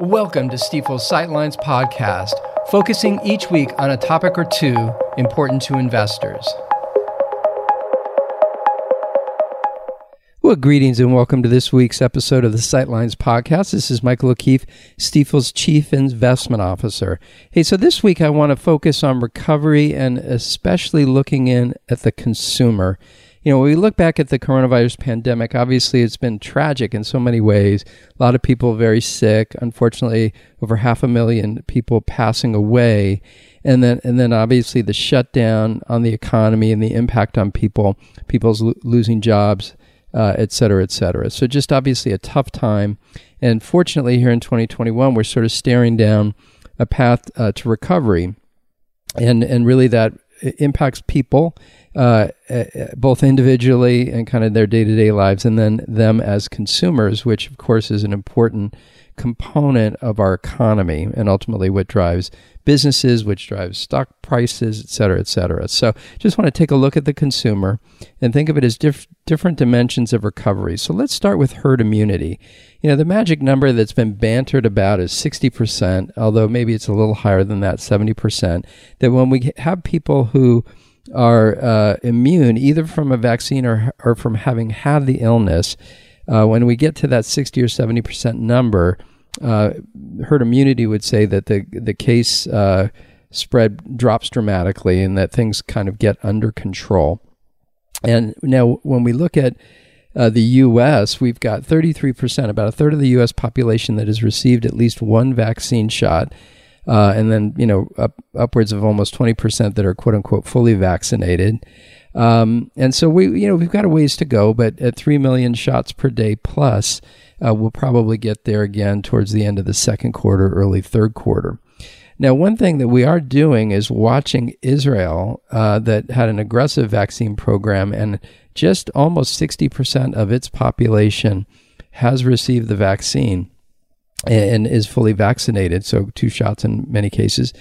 Welcome to Stifel's Sightlines podcast, focusing each week on a topic or two important to investors. Well, greetings and welcome to this week's episode of the Sightlines podcast. This is Michael O'Keefe, Stifel's Chief Investment Officer. Hey, so this week I want to focus on recovery and especially looking in at the consumer you know, when we look back at the coronavirus pandemic, obviously it's been tragic in so many ways. A lot of people very sick. Unfortunately, over half a million people passing away. And then, and then obviously the shutdown on the economy and the impact on people, people's lo- losing jobs, uh, et cetera, et cetera. So just obviously a tough time. And fortunately, here in 2021, we're sort of staring down a path uh, to recovery. And, and really that impacts people uh, uh, both individually and kind of their day to day lives, and then them as consumers, which of course is an important component of our economy and ultimately what drives businesses, which drives stock prices, et cetera, et cetera. So just want to take a look at the consumer and think of it as diff- different dimensions of recovery. So let's start with herd immunity. You know, the magic number that's been bantered about is 60%, although maybe it's a little higher than that, 70%, that when we have people who are uh, immune either from a vaccine or, or from having had the illness, uh, when we get to that 60 or 70% number, uh, herd immunity would say that the, the case uh, spread drops dramatically and that things kind of get under control. And now, when we look at uh, the U.S., we've got 33%, about a third of the U.S. population that has received at least one vaccine shot uh, and then you know up, upwards of almost 20% that are quote unquote fully vaccinated. Um, and so we you know we've got a ways to go, but at 3 million shots per day plus, uh, we'll probably get there again towards the end of the second quarter, early third quarter. Now, one thing that we are doing is watching Israel, uh, that had an aggressive vaccine program, and just almost 60% of its population has received the vaccine and is fully vaccinated, so two shots in many cases.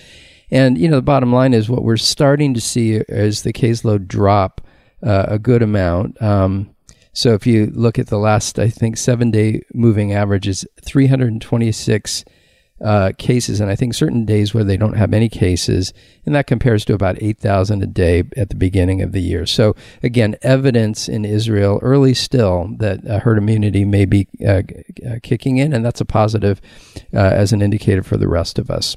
And you know, the bottom line is what we're starting to see is the caseload drop uh, a good amount. Um, so if you look at the last, I think seven day moving average is 326 uh, cases, and I think certain days where they don't have any cases, and that compares to about 8,000 a day at the beginning of the year. So, again, evidence in Israel early still that uh, herd immunity may be uh, kicking in, and that's a positive uh, as an indicator for the rest of us.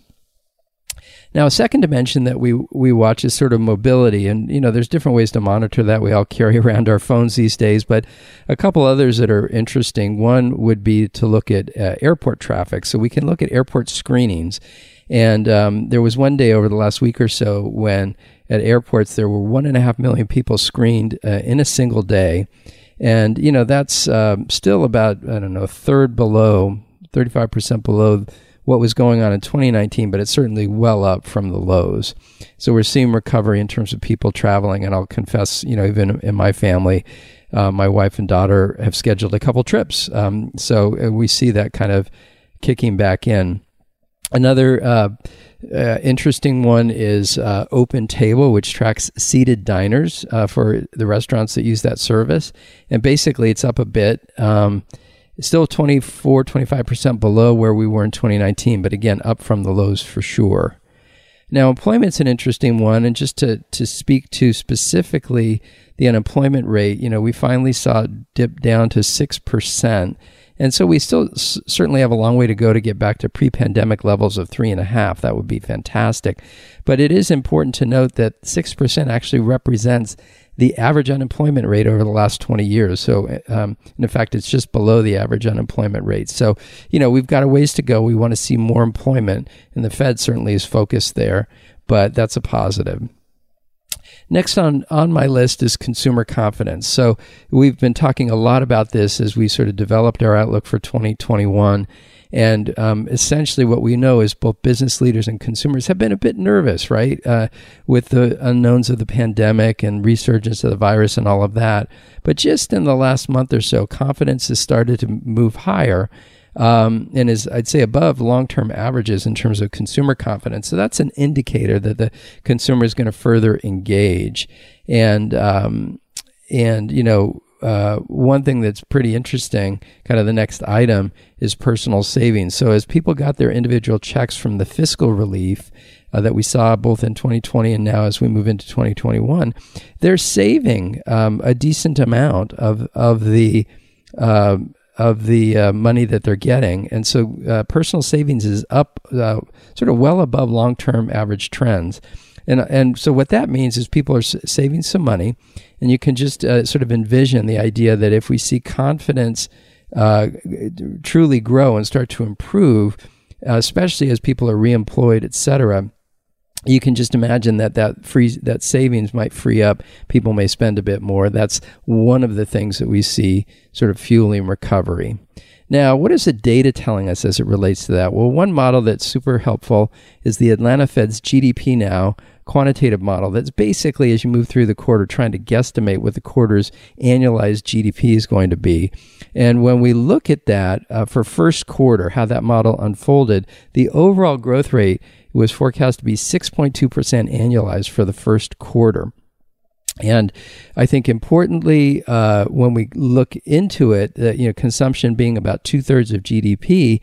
Now, a second dimension that we we watch is sort of mobility, and you know, there's different ways to monitor that. We all carry around our phones these days, but a couple others that are interesting. One would be to look at uh, airport traffic, so we can look at airport screenings. And um, there was one day over the last week or so when at airports there were one and a half million people screened uh, in a single day, and you know that's um, still about I don't know a third below, thirty five percent below what was going on in 2019, but it's certainly well up from the lows. So we're seeing recovery in terms of people traveling. And I'll confess, you know, even in my family, uh, my wife and daughter have scheduled a couple trips. Um, so uh, we see that kind of kicking back in. Another uh, uh, interesting one is uh, Open Table, which tracks seated diners uh, for the restaurants that use that service. And basically, it's up a bit. Um, still 24, 25% below where we were in 2019, but again, up from the lows for sure. Now, employment's an interesting one, and just to, to speak to specifically the unemployment rate, you know, we finally saw it dip down to 6%. And so we still s- certainly have a long way to go to get back to pre pandemic levels of three and a half. That would be fantastic. But it is important to note that 6% actually represents the average unemployment rate over the last 20 years. So, um, in fact, it's just below the average unemployment rate. So, you know, we've got a ways to go. We want to see more employment, and the Fed certainly is focused there, but that's a positive. Next on, on my list is consumer confidence. So, we've been talking a lot about this as we sort of developed our outlook for 2021. And um, essentially, what we know is both business leaders and consumers have been a bit nervous, right, uh, with the unknowns of the pandemic and resurgence of the virus and all of that. But just in the last month or so, confidence has started to move higher. Um, and is I'd say above long-term averages in terms of consumer confidence. So that's an indicator that the consumer is going to further engage. And um, and you know uh, one thing that's pretty interesting, kind of the next item, is personal savings. So as people got their individual checks from the fiscal relief uh, that we saw both in 2020 and now as we move into 2021, they're saving um, a decent amount of of the uh, of the uh, money that they're getting, and so uh, personal savings is up, uh, sort of well above long term average trends. And, and so what that means is people are saving some money, and you can just uh, sort of envision the idea that if we see confidence uh, truly grow and start to improve, uh, especially as people are reemployed, et cetera, you can just imagine that that free that savings might free up. People may spend a bit more. That's one of the things that we see sort of fueling recovery. Now, what is the data telling us as it relates to that? Well, one model that's super helpful is the Atlanta Fed's GDP Now quantitative model that's basically, as you move through the quarter, trying to guesstimate what the quarter's annualized GDP is going to be. And when we look at that uh, for first quarter, how that model unfolded, the overall growth rate was forecast to be 6.2% annualized for the first quarter. And I think importantly, uh, when we look into it, uh, you know, consumption being about two thirds of GDP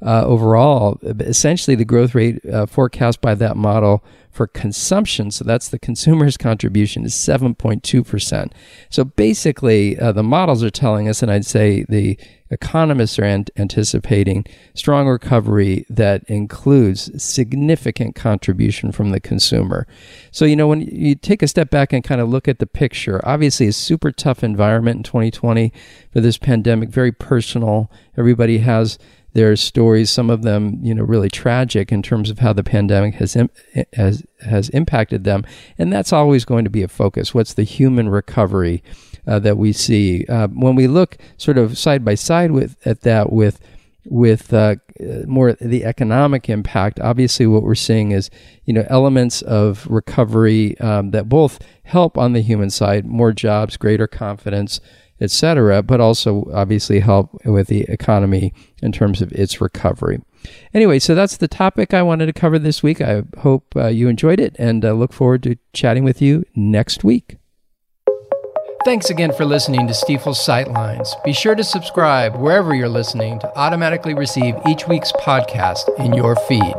uh, overall, essentially the growth rate uh, forecast by that model for consumption, so that's the consumer's contribution, is 7.2%. So basically, uh, the models are telling us, and I'd say the economists are anticipating strong recovery that includes significant contribution from the consumer. So, you know, when you take a step back and kind of look at the picture, obviously a super tough environment in 2020 for this pandemic, very personal. Everybody has their stories, some of them, you know, really tragic in terms of how the pandemic has Im- has has impacted them, and that's always going to be a focus. What's the human recovery uh, that we see uh, when we look sort of side by side with at that with with uh, more the economic impact, obviously what we're seeing is you know elements of recovery um, that both help on the human side, more jobs, greater confidence, etc., but also obviously help with the economy in terms of its recovery. Anyway, so that's the topic I wanted to cover this week. I hope uh, you enjoyed it and uh, look forward to chatting with you next week. Thanks again for listening to Stifel's Sightlines. Be sure to subscribe wherever you're listening to automatically receive each week's podcast in your feed.